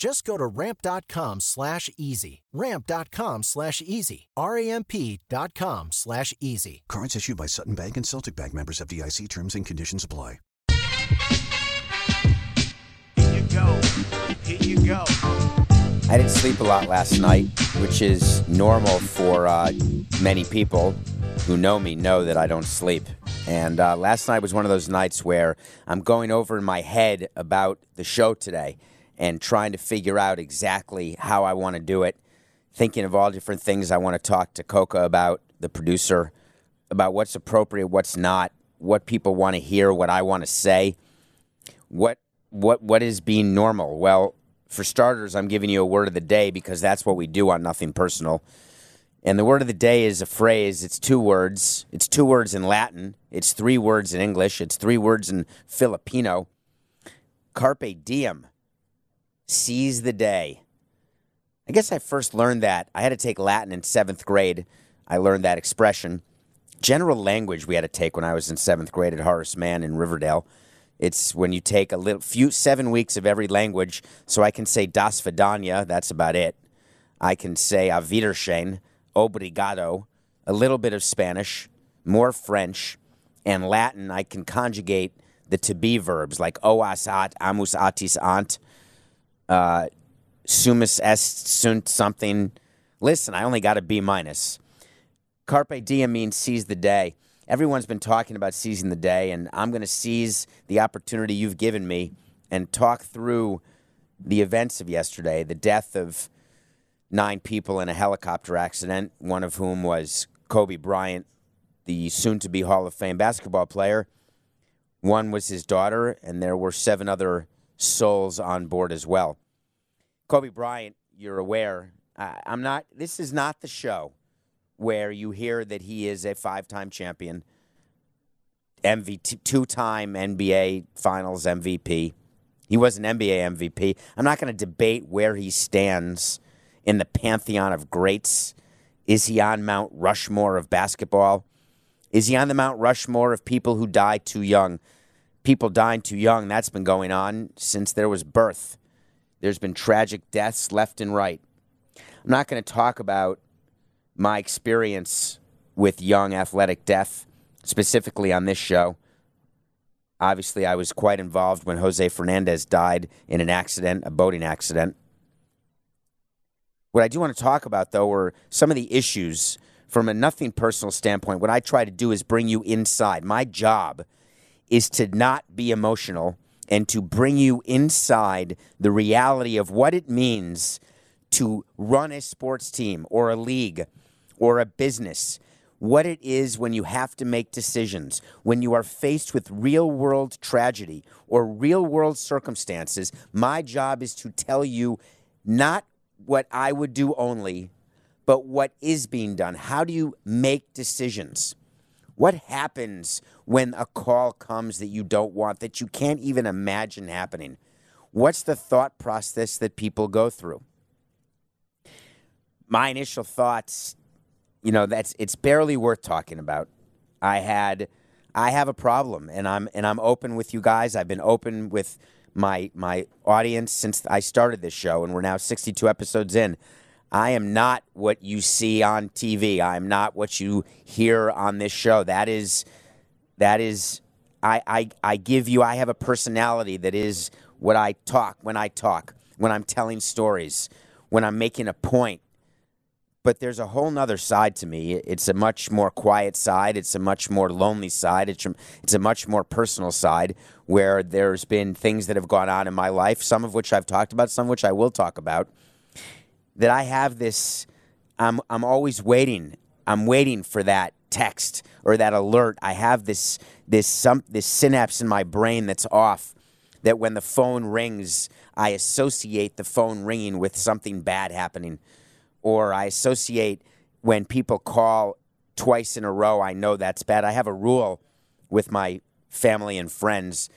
Just go to ramp.com slash easy. Ramp.com slash easy. R-A-M-P dot com slash easy. Cards issued by Sutton Bank and Celtic Bank members of FDIC terms and conditions apply. Here you go. Here you go. I didn't sleep a lot last night, which is normal for uh, many people who know me know that I don't sleep. And uh, last night was one of those nights where I'm going over in my head about the show today and trying to figure out exactly how I want to do it, thinking of all different things I want to talk to Coca about, the producer, about what's appropriate, what's not, what people want to hear, what I want to say, what what what is being normal. Well, for starters, I'm giving you a word of the day because that's what we do on Nothing Personal. And the word of the day is a phrase. It's two words. It's two words in Latin. It's three words in English. It's three words in Filipino. Carpe diem. Seize the day. I guess I first learned that. I had to take Latin in seventh grade. I learned that expression. General language we had to take when I was in seventh grade at Horace Mann in Riverdale. It's when you take a little few seven weeks of every language. So I can say das vidania. That's about it. I can say auf Wiedersehen, obrigado, a little bit of Spanish, more French, and Latin. I can conjugate the to be verbs like oas at, amus atis ant, uh, sumus est sunt something. Listen, I only got a B minus. Carpe diem means seize the day. Everyone's been talking about seizing the day, and I'm going to seize the opportunity you've given me and talk through the events of yesterday, the death of nine people in a helicopter accident, one of whom was Kobe Bryant, the soon to be Hall of Fame basketball player. One was his daughter, and there were seven other souls on board as well. Kobe Bryant, you're aware, I, I'm not, this is not the show where you hear that he is a five time champion, MV, two time NBA Finals MVP. He was an NBA MVP. I'm not going to debate where he stands in the pantheon of greats. Is he on Mount Rushmore of basketball? Is he on the Mount Rushmore of people who die too young? People dying too young, that's been going on since there was birth. There's been tragic deaths left and right. I'm not going to talk about my experience with young athletic death, specifically on this show. Obviously, I was quite involved when Jose Fernandez died in an accident, a boating accident. What I do want to talk about, though, are some of the issues from a nothing personal standpoint. What I try to do is bring you inside. My job is to not be emotional and to bring you inside the reality of what it means to run a sports team or a league or a business, what it is when you have to make decisions, when you are faced with real world tragedy or real world circumstances. My job is to tell you not what I would do only, but what is being done. How do you make decisions? What happens when a call comes that you don't want, that you can't even imagine happening? What's the thought process that people go through? My initial thoughts, you know, that's it's barely worth talking about. I had I have a problem and I'm and I'm open with you guys. I've been open with my my audience since I started this show and we're now 62 episodes in. I am not what you see on TV. I'm not what you hear on this show. That is that is I I I give you I have a personality that is what I talk when I talk, when I'm telling stories, when I'm making a point. but there's a whole nother side to me. It's a much more quiet side. It's a much more lonely side. It's it's a much more personal side where there's been things that have gone on in my life, some of which I've talked about, some of which I will talk about. That I have this, I'm, I'm always waiting. I'm waiting for that text or that alert. I have this, this, some, this synapse in my brain that's off that when the phone rings, I associate the phone ringing with something bad happening or I associate when people call twice in a row, I know that's bad. I have a rule with my family and friends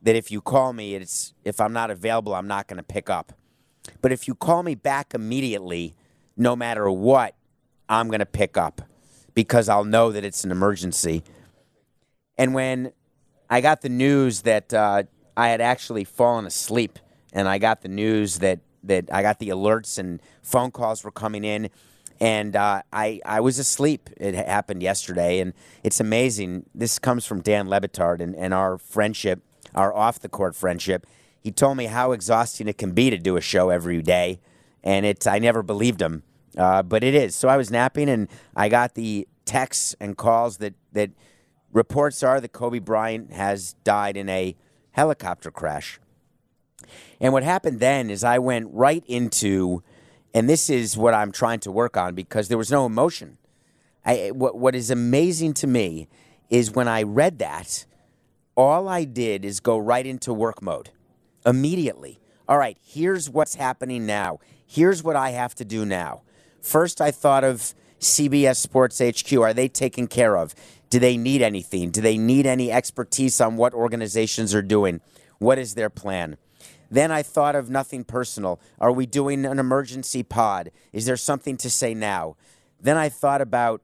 that if you call me, it's if I'm not available, I'm not going to pick up. But if you call me back immediately, no matter what, I'm going to pick up because I'll know that it's an emergency. And when I got the news that uh, I had actually fallen asleep, and I got the news that that I got the alerts and phone calls were coming in, and uh, I I was asleep. It happened yesterday, and it's amazing. This comes from Dan Le Batard and, and our friendship, our off the court friendship. He told me how exhausting it can be to do a show every day, and it's I never believed him, uh, but it is. So I was napping, and I got the texts and calls that that reports are that Kobe Bryant has died in a helicopter crash. And what happened then is I went right into, and this is what I'm trying to work on because there was no emotion. I, what, what is amazing to me is when I read that, all I did is go right into work mode immediately. All right, here's what's happening now. Here's what I have to do now. First, I thought of CBS Sports HQ. Are they taken care of? Do they need anything? Do they need any expertise on what organizations are doing? What is their plan? Then I thought of nothing personal. Are we doing an emergency pod? Is there something to say now? Then I thought about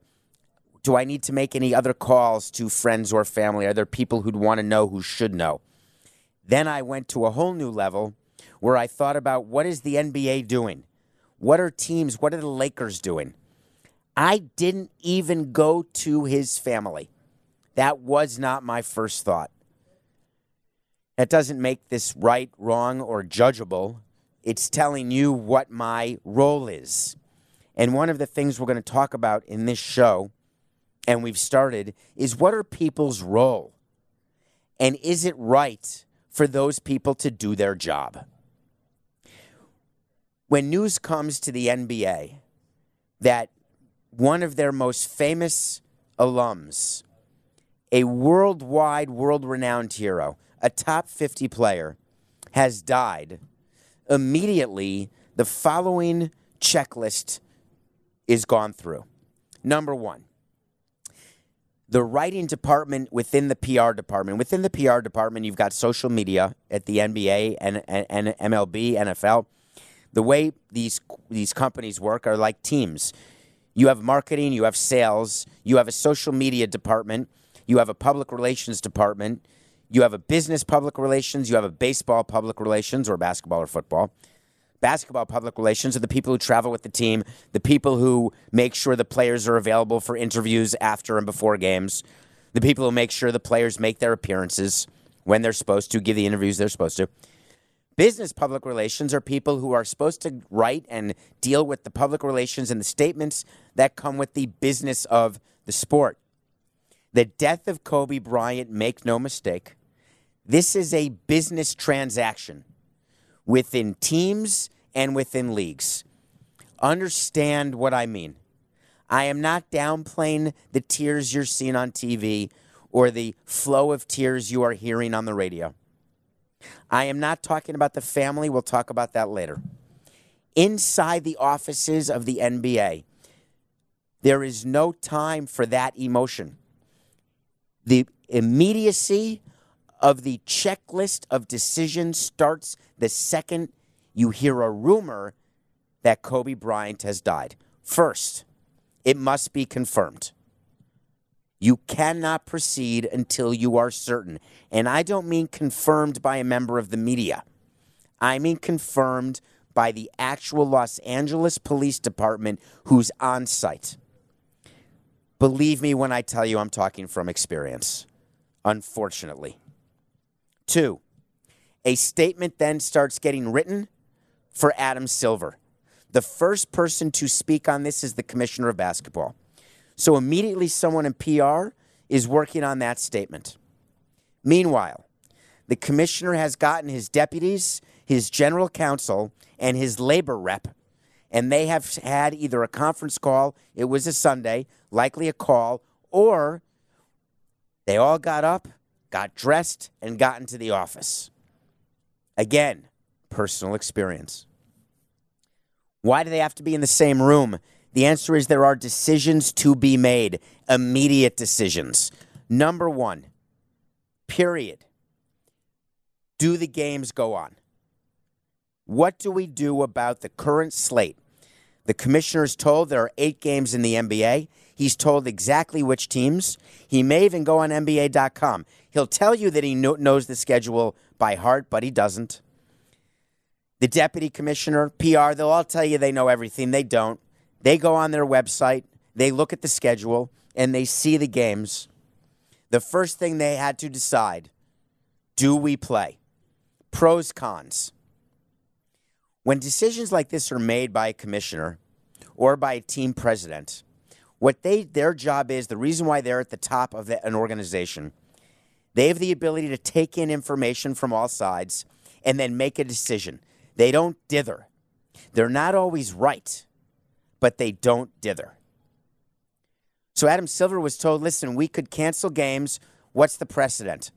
do I need to make any other calls to friends or family? Are there people who'd want to know who should know? Then I went to a whole new level where I thought about what is the NBA doing? What are teams, what are the Lakers doing? I didn't even go to his family. That was not my first thought. That doesn't make this right, wrong, or judgeable. It's telling you what my role is. And one of the things we're going to talk about in this show, and we've started, is what are people's role? And is it right for those people to do their job? When news comes to the NBA that one of their most famous alums, a worldwide, world renowned hero, a top 50 player has died, immediately the following checklist is gone through. Number one, the writing department within the PR department. Within the PR department, you've got social media at the NBA and, and, and MLB, NFL. The way these these companies work are like teams. You have marketing, you have sales, you have a social media department, you have a public relations department, you have a business public relations, you have a baseball public relations, or basketball or football. Basketball public relations are the people who travel with the team, the people who make sure the players are available for interviews after and before games, the people who make sure the players make their appearances when they're supposed to, give the interviews they're supposed to. Business public relations are people who are supposed to write and deal with the public relations and the statements that come with the business of the sport. The death of Kobe Bryant, make no mistake, this is a business transaction within teams and within leagues. Understand what I mean. I am not downplaying the tears you're seeing on TV or the flow of tears you are hearing on the radio. I am not talking about the family. We'll talk about that later. Inside the offices of the NBA, there is no time for that emotion. The immediacy of the checklist of decisions starts the second you hear a rumor that Kobe Bryant has died. First, it must be confirmed. You cannot proceed until you are certain. And I don't mean confirmed by a member of the media, I mean confirmed by the actual Los Angeles Police Department who's on site. Believe me when I tell you I'm talking from experience, unfortunately. Two, a statement then starts getting written for Adam Silver, The first person to speak on this is the commissioner of basketball. So immediately, someone in PR is working on that statement. Meanwhile, the commissioner has gotten his deputies, his general counsel, and his labor rep, and they have had either a conference call, it was a Sunday, likely a call, or they all got up, got dressed, and got into the office. Again, personal experience. Why do they have to be in the same room? The answer is there are decisions to be made, immediate decisions. Number one, period. Do the games go on? What do we do about the current slate? The commissioner is told there are eight games in the NBA. He's told exactly which teams. He may even go on NBA.com. He'll tell you that he knows the schedule by heart, but he doesn't. The deputy commissioner, PR, they'll all tell you they know everything. They don't. They go on their website, they look at the schedule, and they see the games. The first thing they had to decide do we play? Pros, cons. When decisions like this are made by a commissioner or by a team president, what they their job is, the reason why they're at the top of an organization, they have the ability to take in information from all sides and then make a decision. They don't dither. They're not always right, but they don't dither. So Adam Silver was told, listen, we could cancel games. What's the precedent?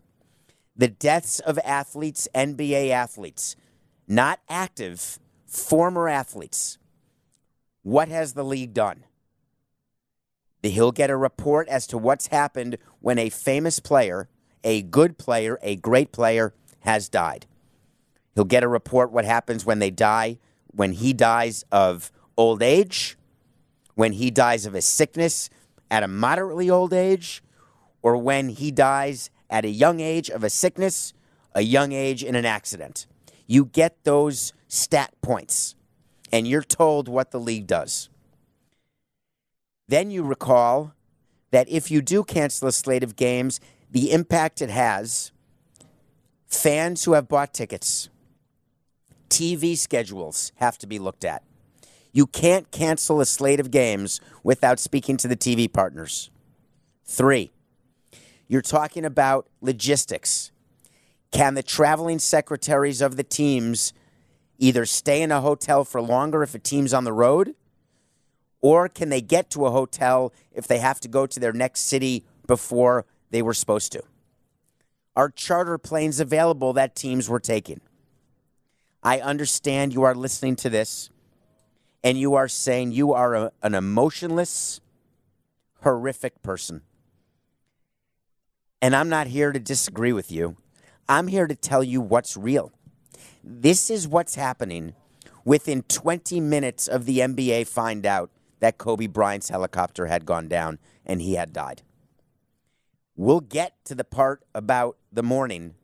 The deaths of athletes, NBA athletes, not active, former athletes. What has the league done? He'll get a report as to what's happened when a famous player, a good player, a great player, has died. He'll get a report what happens when they die, when he dies of old age, when he dies of a sickness at a moderately old age, or when he dies at a young age of a sickness, a young age in an accident. You get those stat points, and you're told what the league does. Then you recall that if you do cancel a slate of games, the impact it has, fans who have bought tickets, TV schedules have to be looked at. You can't cancel a slate of games without speaking to the TV partners. Three, you're talking about logistics. Can the traveling secretaries of the teams either stay in a hotel for longer if a team's on the road, or can they get to a hotel if they have to go to their next city before they were supposed to? Are charter planes available that teams were taking? I understand you are listening to this and you are saying you are a, an emotionless, horrific person. And I'm not here to disagree with you. I'm here to tell you what's real. This is what's happening within 20 minutes of the NBA find out that Kobe Bryant's helicopter had gone down and he had died. We'll get to the part about the morning,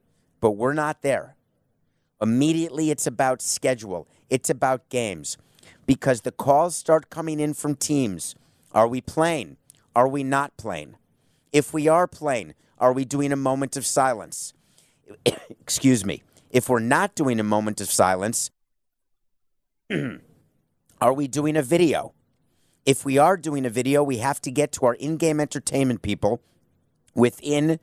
but we're not there. Immediately, it's about schedule, it's about games because the calls start coming in from teams. Are we playing? Are we not playing? If we are playing, are we doing a moment of silence? Excuse me. If we're not doing a moment of silence, are we doing a video? If we are doing a video, we have to get to our in game entertainment people within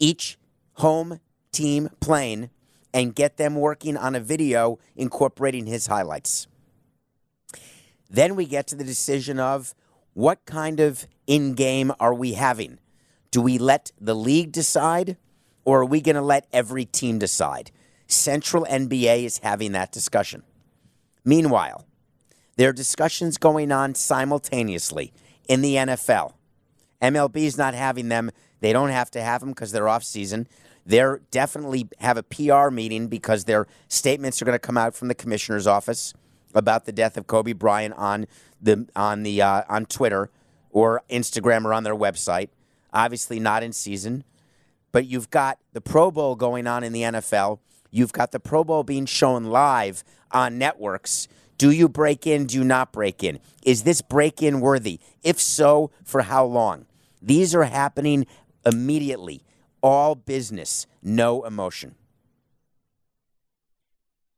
each home team plane and get them working on a video incorporating his highlights. Then we get to the decision of what kind of in game are we having? Do we let the league decide or are we going to let every team decide? Central NBA is having that discussion. Meanwhile, there are discussions going on simultaneously in the NFL. MLB is not having them. They don't have to have them because they're off season. They're definitely have a PR meeting because their statements are going to come out from the commissioner's office about the death of Kobe Bryant on the on the uh, on Twitter or Instagram or on their website. Obviously, not in season, but you've got the Pro Bowl going on in the NFL. You've got the Pro Bowl being shown live on networks. Do you break in? Do you not break in? Is this break in worthy? If so, for how long? These are happening immediately. All business, no emotion.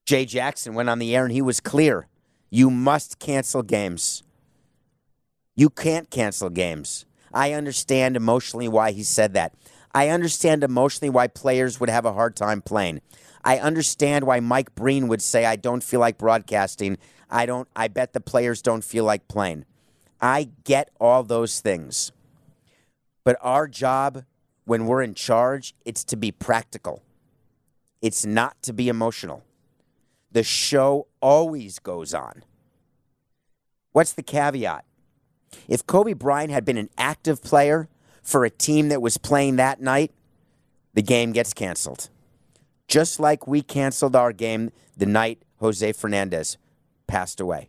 Jay Jackson went on the air and he was clear. You must cancel games. You can't cancel games. I understand emotionally why he said that. I understand emotionally why players would have a hard time playing. I understand why Mike Breen would say, I don't feel like broadcasting. I don't I bet the players don't feel like playing. I get all those things. But our job when we're in charge, it's to be practical. It's not to be emotional. The show always goes on. What's the caveat? If Kobe Bryant had been an active player for a team that was playing that night, the game gets canceled. Just like we canceled our game the night Jose Fernandez passed away.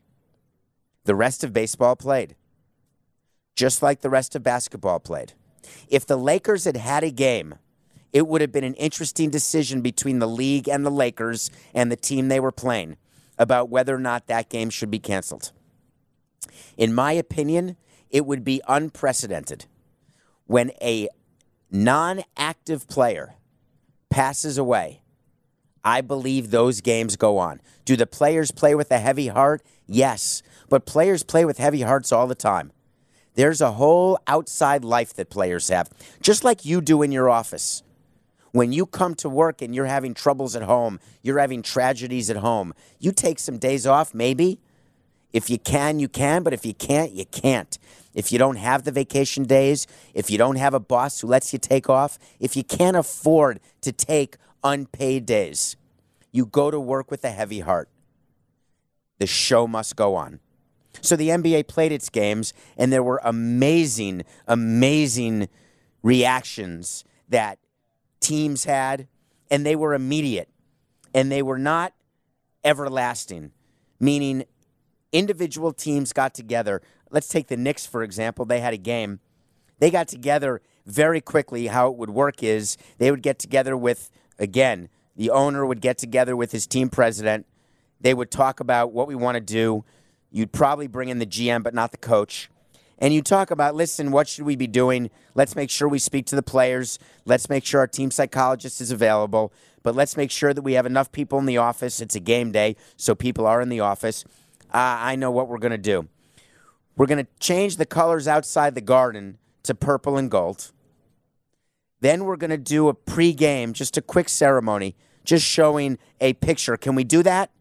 The rest of baseball played, just like the rest of basketball played. If the Lakers had had a game, it would have been an interesting decision between the league and the Lakers and the team they were playing about whether or not that game should be canceled. In my opinion, it would be unprecedented when a non active player passes away. I believe those games go on. Do the players play with a heavy heart? Yes. But players play with heavy hearts all the time. There's a whole outside life that players have, just like you do in your office. When you come to work and you're having troubles at home, you're having tragedies at home, you take some days off, maybe. If you can, you can, but if you can't, you can't. If you don't have the vacation days, if you don't have a boss who lets you take off, if you can't afford to take unpaid days, you go to work with a heavy heart. The show must go on. So the NBA played its games, and there were amazing, amazing reactions that teams had, and they were immediate, and they were not everlasting, meaning individual teams got together. Let's take the Knicks, for example. They had a game. They got together very quickly. How it would work is they would get together with, again, the owner would get together with his team president. They would talk about what we want to do. You'd probably bring in the GM, but not the coach. And you talk about, listen, what should we be doing? Let's make sure we speak to the players. Let's make sure our team psychologist is available. But let's make sure that we have enough people in the office. It's a game day, so people are in the office. Uh, I know what we're going to do. We're going to change the colors outside the garden to purple and gold. Then we're going to do a pregame, just a quick ceremony, just showing a picture. Can we do that?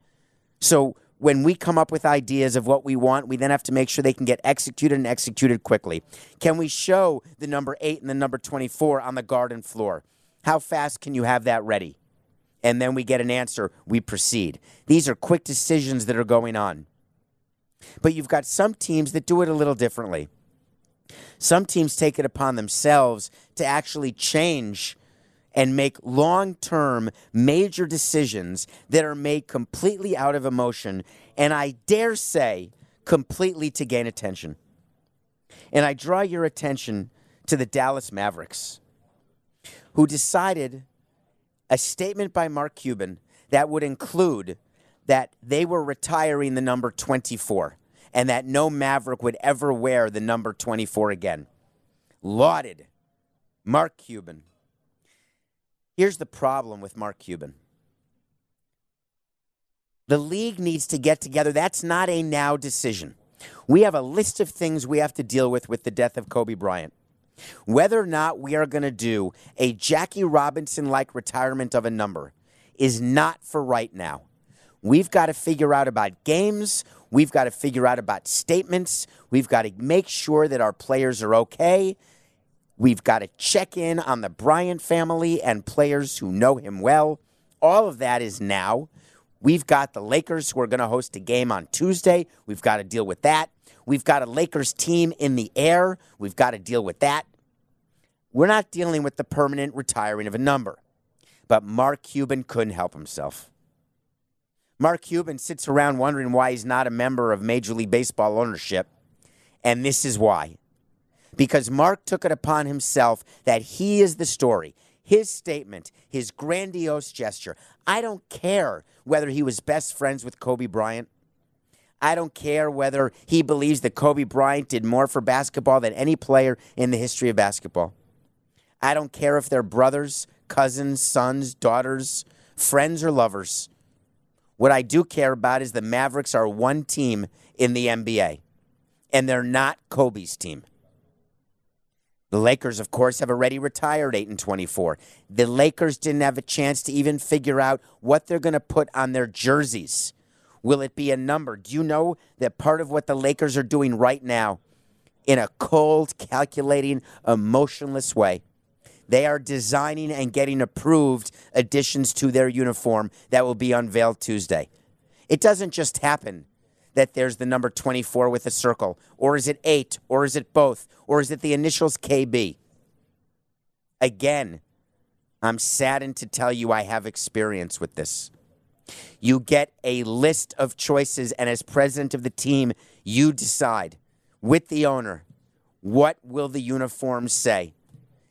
So when we come up with ideas of what we want, we then have to make sure they can get executed and executed quickly. Can we show the number eight and the number 24 on the garden floor? How fast can you have that ready? And then we get an answer, we proceed. These are quick decisions that are going on. But you've got some teams that do it a little differently. Some teams take it upon themselves to actually change and make long term major decisions that are made completely out of emotion, and I dare say, completely to gain attention. And I draw your attention to the Dallas Mavericks, who decided a statement by Mark Cuban that would include that they were retiring the number 24 and that no Maverick would ever wear the number 24 again. Lauded Mark Cuban. Here's the problem with Mark Cuban. The league needs to get together. That's not a now decision. We have a list of things we have to deal with with the death of Kobe Bryant. Whether or not we are going to do a Jackie Robinson like retirement of a number is not for right now. We've got to figure out about games. We've got to figure out about statements. We've got to make sure that our players are okay. We've got to check in on the Bryant family and players who know him well. All of that is now. We've got the Lakers who are going to host a game on Tuesday. We've got to deal with that. We've got a Lakers team in the air. We've got to deal with that. We're not dealing with the permanent retiring of a number. But Mark Cuban couldn't help himself. Mark Cuban sits around wondering why he's not a member of Major League Baseball ownership. And this is why. Because Mark took it upon himself that he is the story. His statement, his grandiose gesture. I don't care whether he was best friends with Kobe Bryant. I don't care whether he believes that Kobe Bryant did more for basketball than any player in the history of basketball. I don't care if they're brothers, cousins, sons, daughters, friends, or lovers. What I do care about is the Mavericks are one team in the NBA, and they're not Kobe's team. The Lakers, of course, have already retired 8 and 24. The Lakers didn't have a chance to even figure out what they're going to put on their jerseys. Will it be a number? Do you know that part of what the Lakers are doing right now, in a cold, calculating, emotionless way, they are designing and getting approved additions to their uniform that will be unveiled Tuesday. It doesn't just happen that there's the number 24 with a circle, or is it 8, or is it both, or is it the initials KB? Again, I'm saddened to tell you I have experience with this. You get a list of choices, and as president of the team, you decide with the owner what will the uniform say.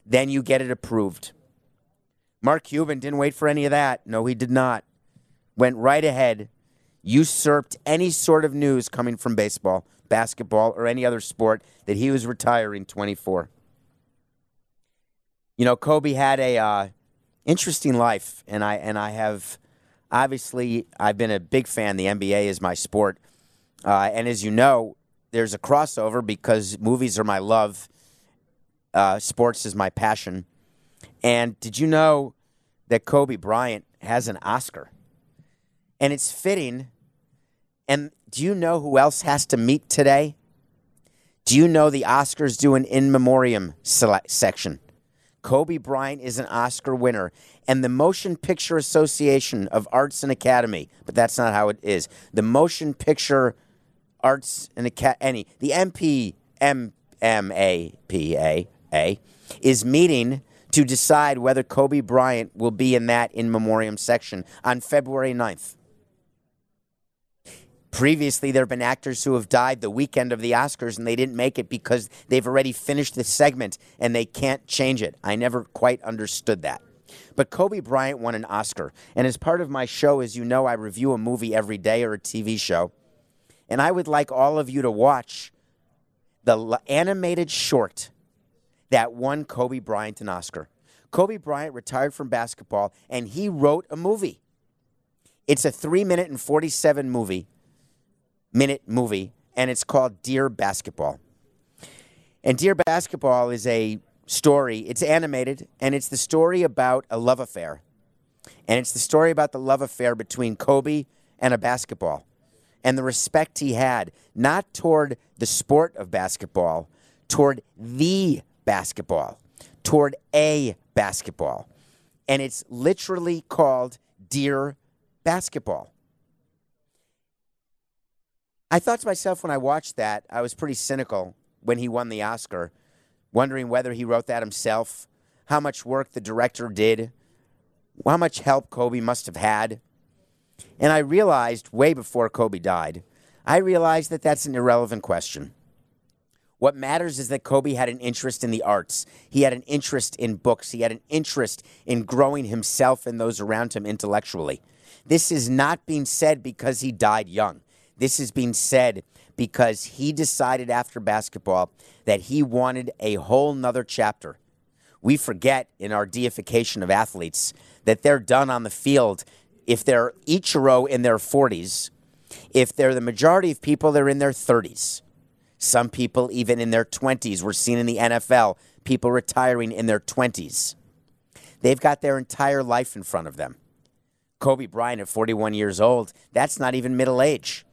Then you get it approved. Mark Cuban didn't wait for any of that. No, he did not. Went right ahead, usurped any sort of news coming from baseball, basketball, or any other sport that he was retiring 24. You know, Kobe had a uh, interesting life, and I and I have obviously I've been a big fan. The NBA is my sport, uh, and as you know, there's a crossover because movies are my love, uh, sports is my passion. And did you know that Kobe Bryant has an Oscar? And it's fitting. And do you know who else has to meet today? Do you know the Oscars do an in memoriam section? Kobe Bryant is an Oscar winner, and the Motion Picture Association of Arts and Academy, but that's not how it is. The Motion Picture Arts and Academy, the MPMMAPA is meeting to decide whether Kobe Bryant will be in that in memoriam section on February 9th. Previously, there have been actors who have died the weekend of the Oscars and they didn't make it because they've already finished the segment and they can't change it. I never quite understood that. But Kobe Bryant won an Oscar. And as part of my show, as you know, I review a movie every day or a TV show. And I would like all of you to watch the animated short that won Kobe Bryant an Oscar. Kobe Bryant retired from basketball and he wrote a movie. It's a three minute and 47 movie minute movie, and it's called Dear Basketball. And Dear Basketball is a story, it's animated, and it's the story about a love affair. And it's the story about the love affair between Kobe and a basketball and the respect he had, not toward the sport of basketball, toward the basketball, toward a basketball. And it's literally called Dear Basketball. I thought to myself when I watched that, I was pretty cynical when he won the Oscar, wondering whether he wrote that himself, how much work the director did, how much help Kobe must have had. And I realized way before Kobe died, I realized that that's an irrelevant question. What matters is that Kobe had an interest in the arts. He had an interest in books. He had an interest in growing himself and those around him intellectually. This is not being said because he died young. This is being said because he decided after basketball that he wanted a whole nother chapter. We forget in our deification of athletes that they're done on the field if they're each row in their 40s, if they're the majority of people, they're in their 30s. Some people, even in their 20s, we're seeing in the NFL people retiring in their 20s. They've got their entire life in front of them. Kobe Bryant at 41 years old, that's not even middle age.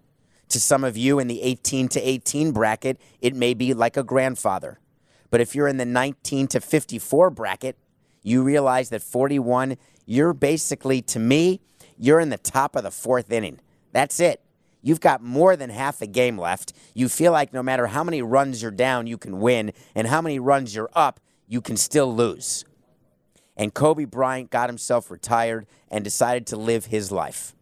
To some of you in the 18 to 18 bracket, it may be like a grandfather. But if you're in the 19 to 54 bracket, you realize that 41, you're basically, to me, you're in the top of the fourth inning. That's it. You've got more than half a game left. You feel like no matter how many runs you're down, you can win, and how many runs you're up, you can still lose. And Kobe Bryant got himself retired and decided to live his life.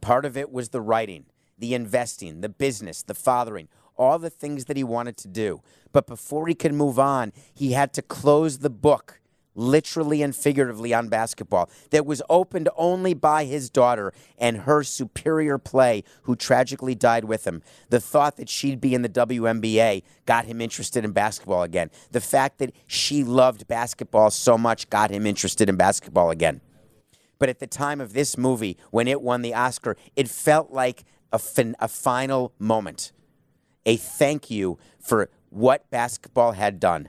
Part of it was the writing the investing, the business, the fathering, all the things that he wanted to do. But before he could move on, he had to close the book, literally and figuratively, on basketball that was opened only by his daughter and her superior play, who tragically died with him. The thought that she'd be in the WNBA got him interested in basketball again. The fact that she loved basketball so much got him interested in basketball again. But at the time of this movie, when it won the Oscar, it felt like a, fin- a final moment, a thank you for what basketball had done.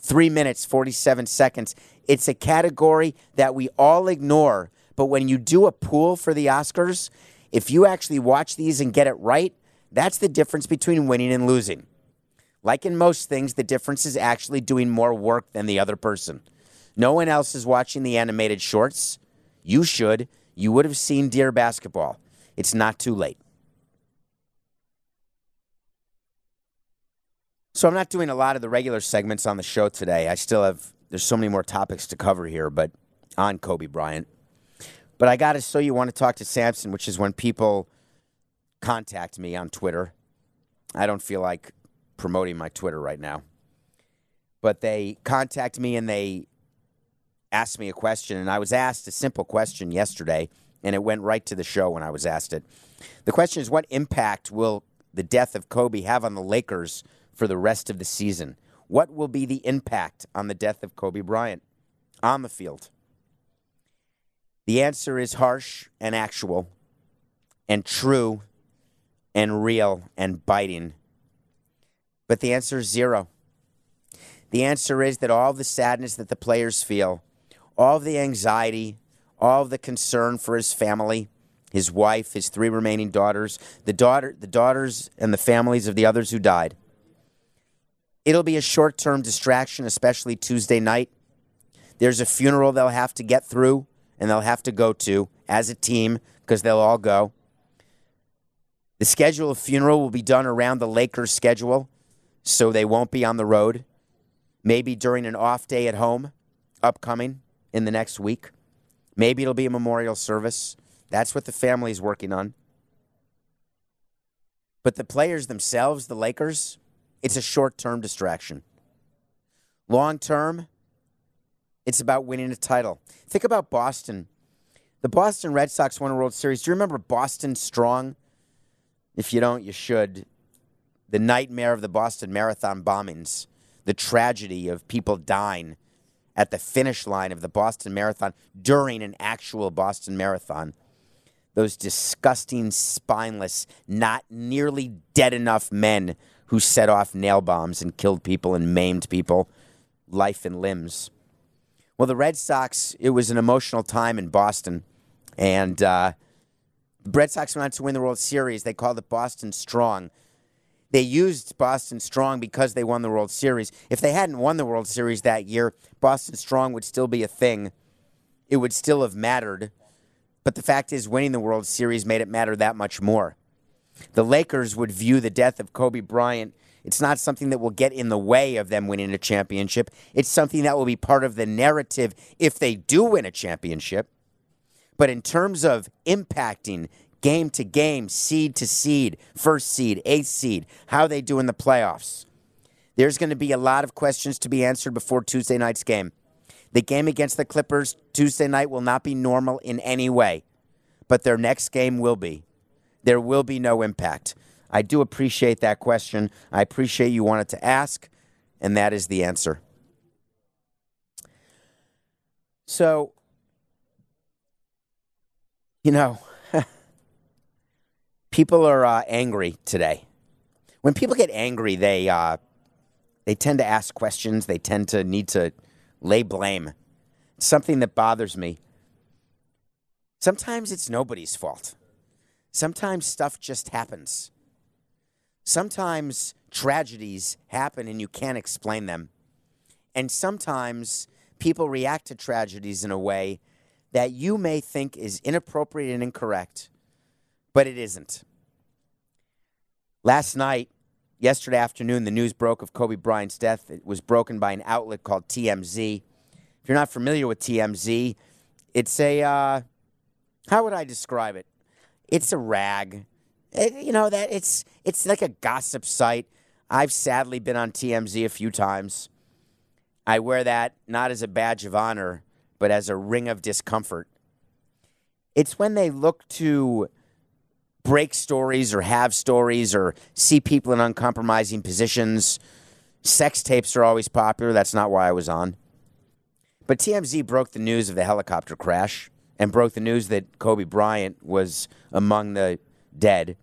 Three minutes, 47 seconds. It's a category that we all ignore. But when you do a pool for the Oscars, if you actually watch these and get it right, that's the difference between winning and losing. Like in most things, the difference is actually doing more work than the other person. No one else is watching the animated shorts. You should. You would have seen Dear Basketball. It's not too late. So I'm not doing a lot of the regular segments on the show today. I still have there's so many more topics to cover here, but on Kobe Bryant. But I got to so you want to talk to Samson, which is when people contact me on Twitter. I don't feel like promoting my Twitter right now. But they contact me and they ask me a question and I was asked a simple question yesterday and it went right to the show when I was asked it. The question is what impact will the death of Kobe have on the Lakers for the rest of the season? What will be the impact on the death of Kobe Bryant on the field? The answer is harsh and actual and true and real and biting. But the answer is zero. The answer is that all the sadness that the players feel, all the anxiety, all the concern for his family, his wife, his three remaining daughters, the daughter, the daughters and the families of the others who died. It'll be a short-term distraction, especially Tuesday night. There's a funeral they'll have to get through and they'll have to go to as a team because they'll all go. The schedule of funeral will be done around the Lakers' schedule, so they won't be on the road. Maybe during an off day at home, upcoming in the next week. Maybe it'll be a memorial service. That's what the family's working on. But the players themselves, the Lakers, it's a short term distraction. Long term, it's about winning a title. Think about Boston. The Boston Red Sox won a World Series. Do you remember Boston Strong? If you don't, you should. The nightmare of the Boston Marathon bombings, the tragedy of people dying at the finish line of the Boston Marathon during an actual Boston Marathon. Those disgusting, spineless, not nearly dead enough men who set off nail bombs and killed people and maimed people, life and limbs. Well, the Red Sox, it was an emotional time in Boston. And uh, the Red Sox went on to win the World Series. They called it Boston Strong. They used Boston Strong because they won the World Series. If they hadn't won the World Series that year, Boston Strong would still be a thing. It would still have mattered. But the fact is, winning the World Series made it matter that much more. The Lakers would view the death of Kobe Bryant. It's not something that will get in the way of them winning a championship. It's something that will be part of the narrative if they do win a championship. But in terms of impacting game to game, seed to seed, first seed, eighth seed, how they do in the playoffs. There's going to be a lot of questions to be answered before Tuesday night's game. The game against the Clippers Tuesday night will not be normal in any way, but their next game will be. There will be no impact. I do appreciate that question. I appreciate you wanted to ask, and that is the answer. So, you know, people are uh, angry today. When people get angry, they uh, they tend to ask questions. They tend to need to lay blame. It's something that bothers me. Sometimes it's nobody's fault. Sometimes stuff just happens. Sometimes tragedies happen and you can't explain them. And sometimes people react to tragedies in a way that you may think is inappropriate and incorrect but it isn't. Last night, yesterday afternoon, the news broke of Kobe Bryant's death. It was broken by an outlet called TMZ. If you're not familiar with TMZ, it's a, uh, how would I describe it? It's a rag. It, you know that it's it's like a gossip site. I've sadly been on TMZ a few times. I wear that not as a badge of honor, but as a ring of discomfort. It's when they look to break stories or have stories or see people in uncompromising positions. Sex tapes are always popular. That's not why I was on. But TMZ broke the news of the helicopter crash and broke the news that Kobe Bryant was among the dead.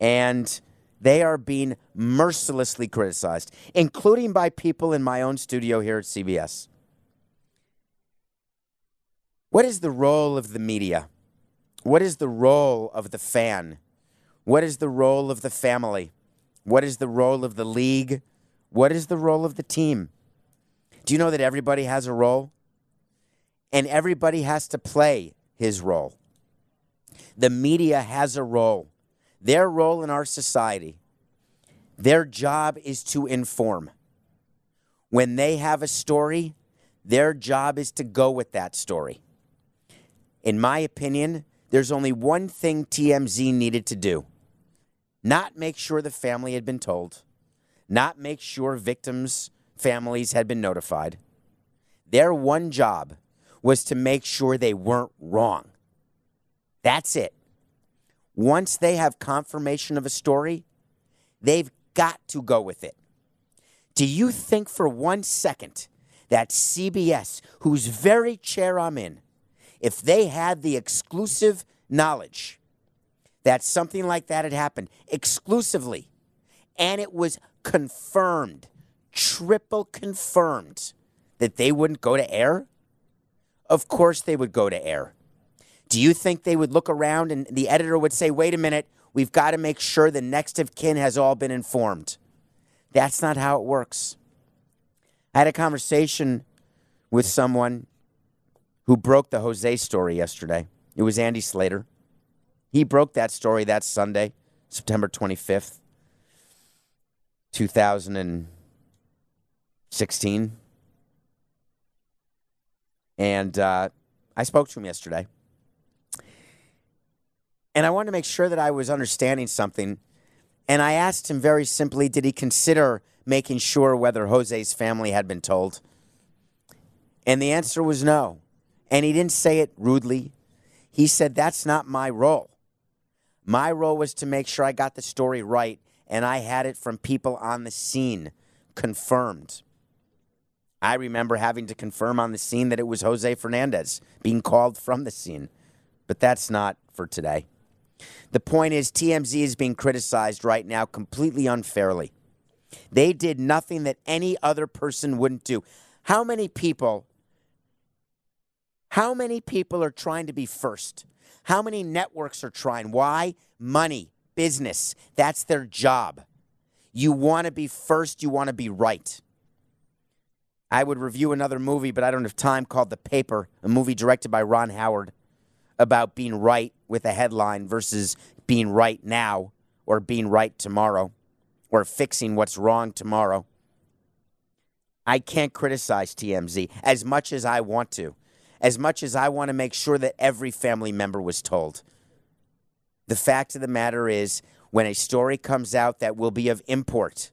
And they are being mercilessly criticized, including by people in my own studio here at CBS. What is the role of the media? What is the role of the fan? What is the role of the family? What is the role of the league? What is the role of the team? Do you know that everybody has a role? And everybody has to play his role. The media has a role. Their role in our society, their job is to inform. When they have a story, their job is to go with that story. In my opinion, there's only one thing TMZ needed to do not make sure the family had been told, not make sure victims' families had been notified. Their one job was to make sure they weren't wrong. That's it. Once they have confirmation of a story, they've got to go with it. Do you think for one second that CBS, whose very chair I'm in, if they had the exclusive knowledge that something like that had happened exclusively, and it was confirmed, triple confirmed, that they wouldn't go to air? Of course they would go to air. Do you think they would look around and the editor would say, wait a minute, we've got to make sure the next of kin has all been informed? That's not how it works. I had a conversation with someone who broke the Jose story yesterday. It was Andy Slater. He broke that story that Sunday, September 25th, 2016. And uh, I spoke to him yesterday. And I wanted to make sure that I was understanding something. And I asked him very simply did he consider making sure whether Jose's family had been told? And the answer was no. And he didn't say it rudely. He said, That's not my role. My role was to make sure I got the story right, and I had it from people on the scene confirmed. I remember having to confirm on the scene that it was Jose Fernandez being called from the scene, but that's not for today. The point is, TMZ is being criticized right now completely unfairly. They did nothing that any other person wouldn't do. How many people? How many people are trying to be first? How many networks are trying? Why? Money, business. That's their job. You want to be first, you want to be right. I would review another movie, but I don't have time, called The Paper, a movie directed by Ron Howard about being right with a headline versus being right now or being right tomorrow or fixing what's wrong tomorrow. I can't criticize TMZ as much as I want to as much as I want to make sure that every family member was told. The fact of the matter is, when a story comes out that will be of import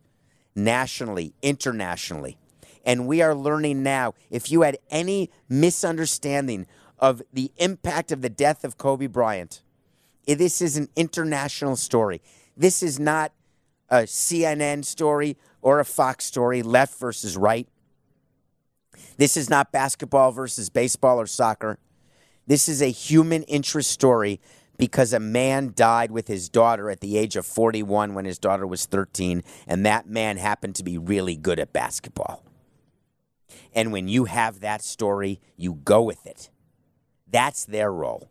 nationally, internationally, and we are learning now, if you had any misunderstanding of the impact of the death of Kobe Bryant, eh, this is an international story. This is not a CNN story or a Fox story, left versus right. This is not basketball versus baseball or soccer. This is a human interest story because a man died with his daughter at the age of 41 when his daughter was 13, and that man happened to be really good at basketball. And when you have that story, you go with it. That's their role.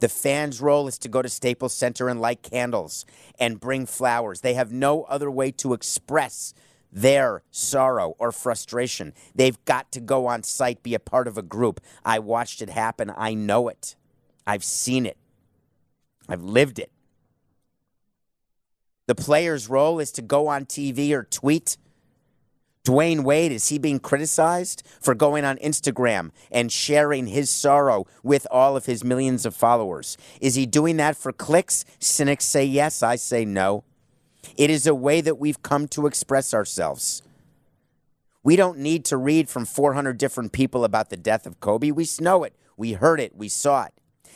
The fans' role is to go to Staples Center and light candles and bring flowers. They have no other way to express their sorrow or frustration. They've got to go on site, be a part of a group. I watched it happen. I know it. I've seen it. I've lived it. The player's role is to go on TV or tweet. Dwyane Wade, is he being criticized for going on Instagram and sharing his sorrow with all of his millions of followers? Is he doing that for clicks? Cynics say yes, I say no. It is a way that we've come to express ourselves. We don't need to read from 400 different people about the death of Kobe. We know it. We heard it. We saw it.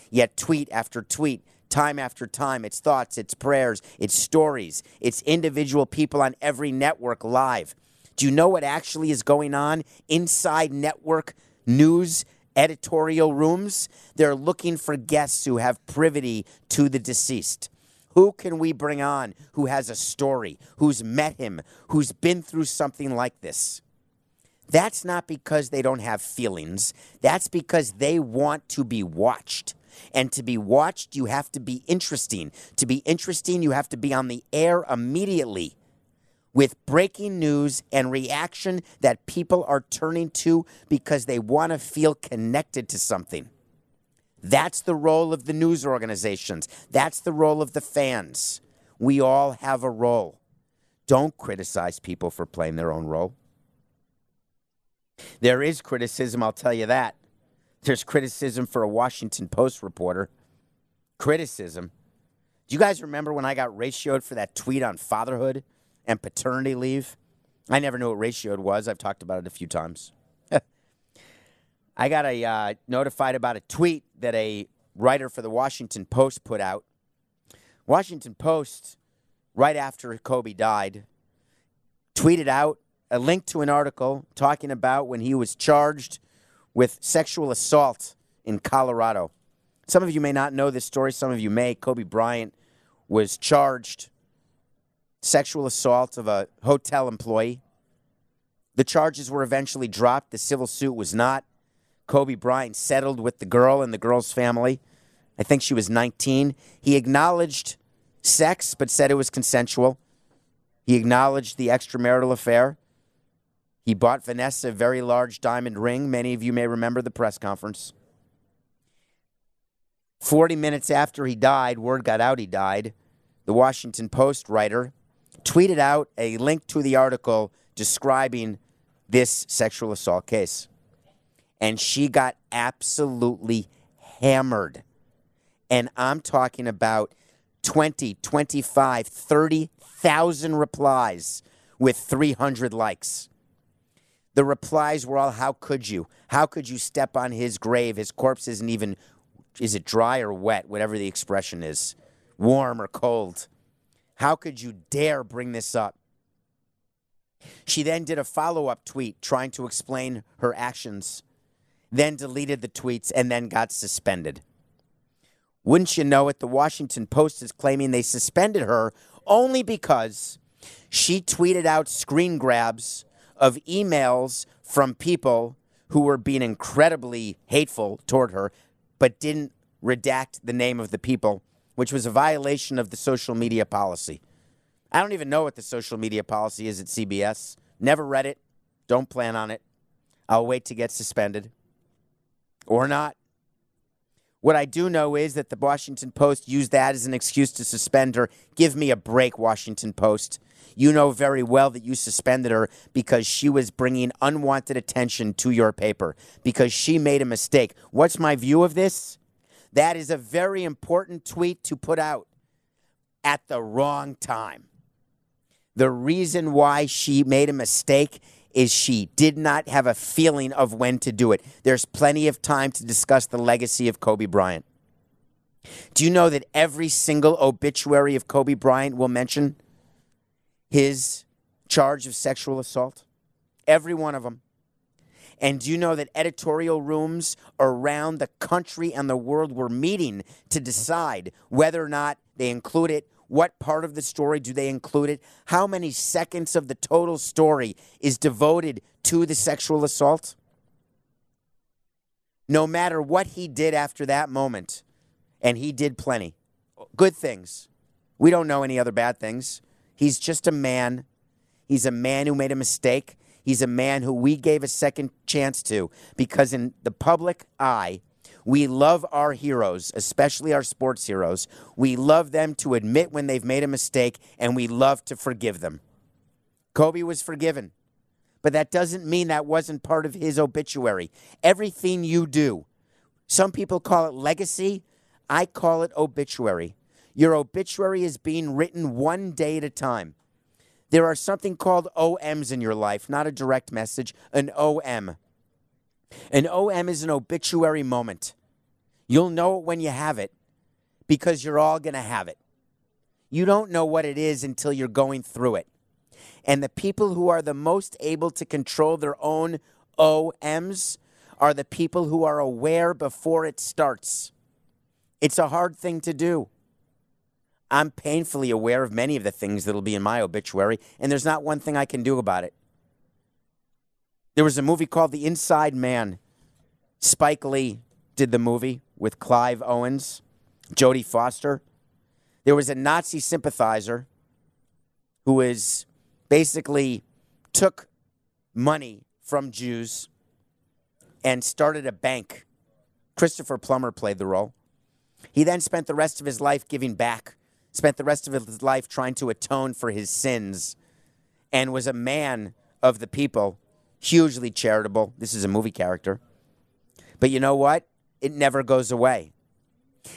Yet, tweet after tweet, time after time, it's thoughts, it's prayers, it's stories, it's individual people on every network live. Do you know what actually is going on inside network news editorial rooms, they're looking for guests who have privity to the deceased. Who can we bring on who has a story, who's met him, who's been through something like this? That's not because they don't have feelings. That's because they want to be watched. And to be watched, you have to be interesting. To be interesting, you have to be on the air immediately with breaking news and reaction that people are turning to because they want to feel connected to something. That's the role of the news organizations. That's the role of the fans. We all have a role. Don't criticize people for playing their own role. There is criticism, I'll tell you that. There's criticism for a Washington Post reporter. Criticism. Do you guys remember when I got ratioed for that tweet on fatherhood and paternity leave? I never knew what ratio it was. I've talked about it a few times. I got a uh, notified about a tweet that a writer for the Washington Post put out. Washington Post, right after Kobe died, tweeted out a link to an article talking about when he was charged with sexual assault in Colorado. Some of you may not know this story, some of you may. Kobe Bryant was charged sexual assault of a hotel employee. The charges were eventually dropped. The civil suit was not. Kobe Bryant settled with the girl and the girl's family. I think she was 19. He acknowledged sex, but said it was consensual. He acknowledged the extramarital affair. He bought Vanessa a very large diamond ring. Many of you may remember the press conference. 40 minutes after he died, word got out he died. The Washington Post writer tweeted out a link to the article describing this sexual assault case and she got absolutely hammered. And I'm talking about 20, 25, 30,000 replies with 300 likes. The replies were all, How could you? How could you step on his grave? His corpse isn't even, is it dry or wet? Whatever the expression is, warm or cold. How could you dare bring this up? She then did a follow up tweet trying to explain her actions then deleted the tweets, and then got suspended. Wouldn't you know it? The Washington Post is claiming they suspended her only because she tweeted out screen grabs of emails from people who were being incredibly hateful toward her, but didn't redact the name of the people, which was a violation of the social media policy. I don't even know what the social media policy is at CBS. Never read it. Don't plan on it. I'll wait to get suspended or not. What I do know is that the Washington Post used that as an excuse to suspend her. Give me a break, Washington Post. You know very well that you suspended her because she was bringing unwanted attention to your paper, because she made a mistake. What's my view of this? That is a very important tweet to put out at the wrong time. The reason why she made a mistake is she did not have a feeling of when to do it. There's plenty of time to discuss the legacy of Kobe Bryant. Do you know that every single obituary of Kobe Bryant will mention his charge of sexual assault? Every one of them. And do you know that editorial rooms around the country and the world were meeting to mm-hmm. decide whether or not they include it what part of the story do they include it? How many seconds of the total story is devoted to the sexual assault? No matter what he did after that moment, and he did plenty good things. We don't know any other bad things. He's just a man. He's a man who made a mistake. He's a man who we gave a second chance to because, in the public eye, we love our heroes, especially our sports heroes. We love them to admit when they've made a mistake, and we love to forgive them. Kobe was forgiven, but that doesn't mean that wasn't part of his obituary. Everything you do, some people call it legacy, I call it obituary. Your obituary is being written one day at a time. There are something called OMs in your life, not a direct message, an OM. An OM is an obituary moment. You'll know it when you have it because you're all going to have it. You don't know what it is until you're going through it. And the people who are the most able to control their own OMs are the people who are aware before it starts. It's a hard thing to do. I'm painfully aware of many of the things that'll be in my obituary, and there's not one thing I can do about it. There was a movie called The Inside Man. Spike Lee did the movie with Clive Owens, Jodie Foster. There was a Nazi sympathizer who is basically took money from Jews and started a bank. Christopher Plummer played the role. He then spent the rest of his life giving back, spent the rest of his life trying to atone for his sins, and was a man of the people, hugely charitable. This is a movie character. But you know what? It never goes away.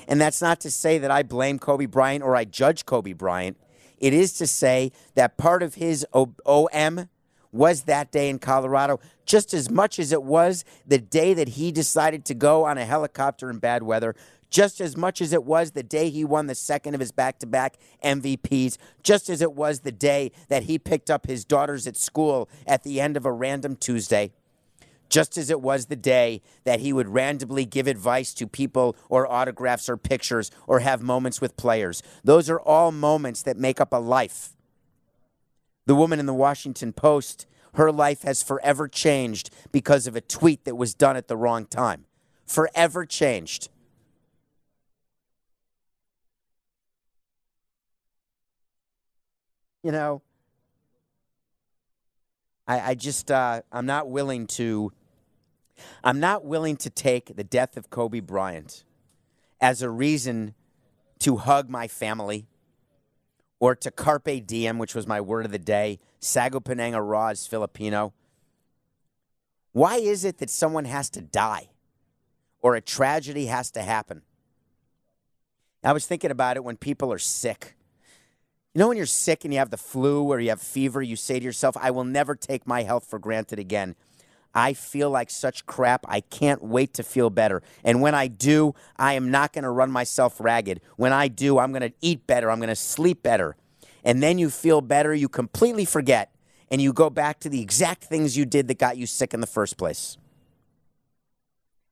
And that's not to say that I blame Kobe Bryant or I judge Kobe Bryant. It is to say that part of his OM was that day in Colorado, just as much as it was the day that he decided to go on a helicopter in bad weather, just as much as it was the day he won the second of his back to back MVPs, just as it was the day that he picked up his daughters at school at the end of a random Tuesday just as it was the day that he would randomly give advice to people or autographs or pictures or have moments with players. Those are all moments that make up a life. The woman in the Washington Post, her life has forever changed because of a tweet that was done at the wrong time. Forever changed. You know, I, I just, uh, I'm not willing to I'm not willing to take the death of Kobe Bryant as a reason to hug my family or to carpe diem, which was my word of the day. Sagupananga raw is Filipino. Why is it that someone has to die or a tragedy has to happen? I was thinking about it when people are sick. You know, when you're sick and you have the flu or you have fever, you say to yourself, I will never take my health for granted again. I feel like such crap. I can't wait to feel better. And when I do, I am not going to run myself ragged. When I do, I'm going to eat better. I'm going to sleep better. And then you feel better. You completely forget. And you go back to the exact things you did that got you sick in the first place.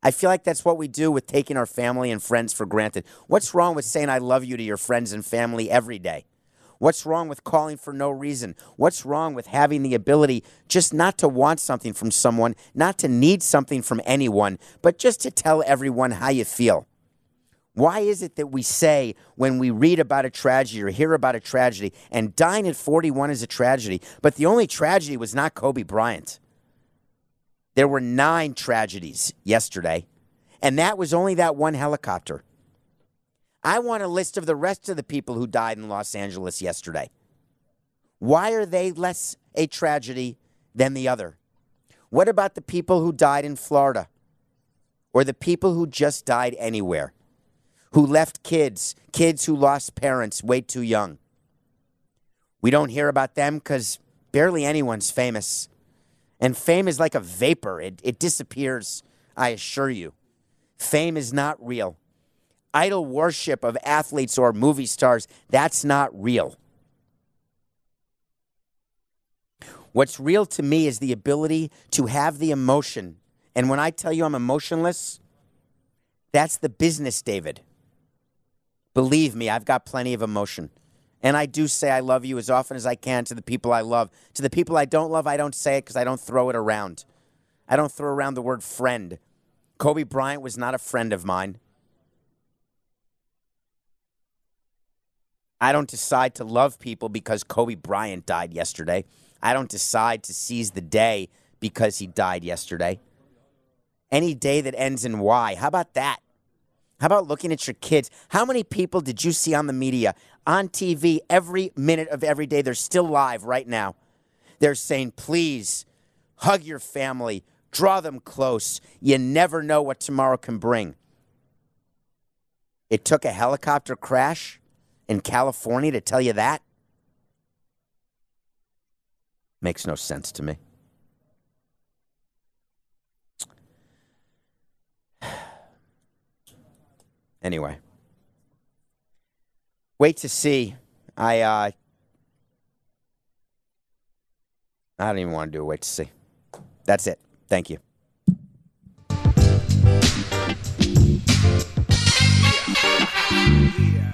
I feel like that's what we do with taking our family and friends for granted. What's wrong with saying I love you to your friends and family every day? What's wrong with calling for no reason? What's wrong with having the ability just not to want something from someone, not to need something from anyone, but just to tell everyone how you feel? Why is it that we say when we read about a tragedy or hear about a tragedy, and dying at 41 is a tragedy, but the only tragedy was not Kobe Bryant? There were nine tragedies yesterday, and that was only that one helicopter. I want a list of the rest of the people who died in Los Angeles yesterday. Why are they less a tragedy than the other? What about the people who died in Florida? Or the people who just died anywhere? Who left kids, kids who lost parents way too young? We don't hear about them because barely anyone's famous. And fame is like a vapor, it, it disappears, I assure you. Fame is not real idol worship of athletes or movie stars, that's not real. What's real to me is the ability to have the emotion. And when I tell you I'm emotionless, that's the business, David. Believe me, I've got plenty of emotion. And I do say I love you as often as I can to the people I love. To the people I don't love, I don't say it because I don't throw it around. I don't throw around the word friend. Kobe Bryant was not a friend of mine. I don't decide to love people because Kobe Bryant died yesterday. I don't decide to seize the day because he died yesterday. Any day that ends in Y. How about that? How about looking at your kids? How many people did you see on the media, on TV, every minute of every day? They're still live right now. They're saying, please hug your family, draw them close. You never know what tomorrow can bring. It took a helicopter crash in California to tell you that? Makes no sense to me. Anyway, wait to see. I uh, I don't even want to do a wait to see. That's it. Thank you. Yeah.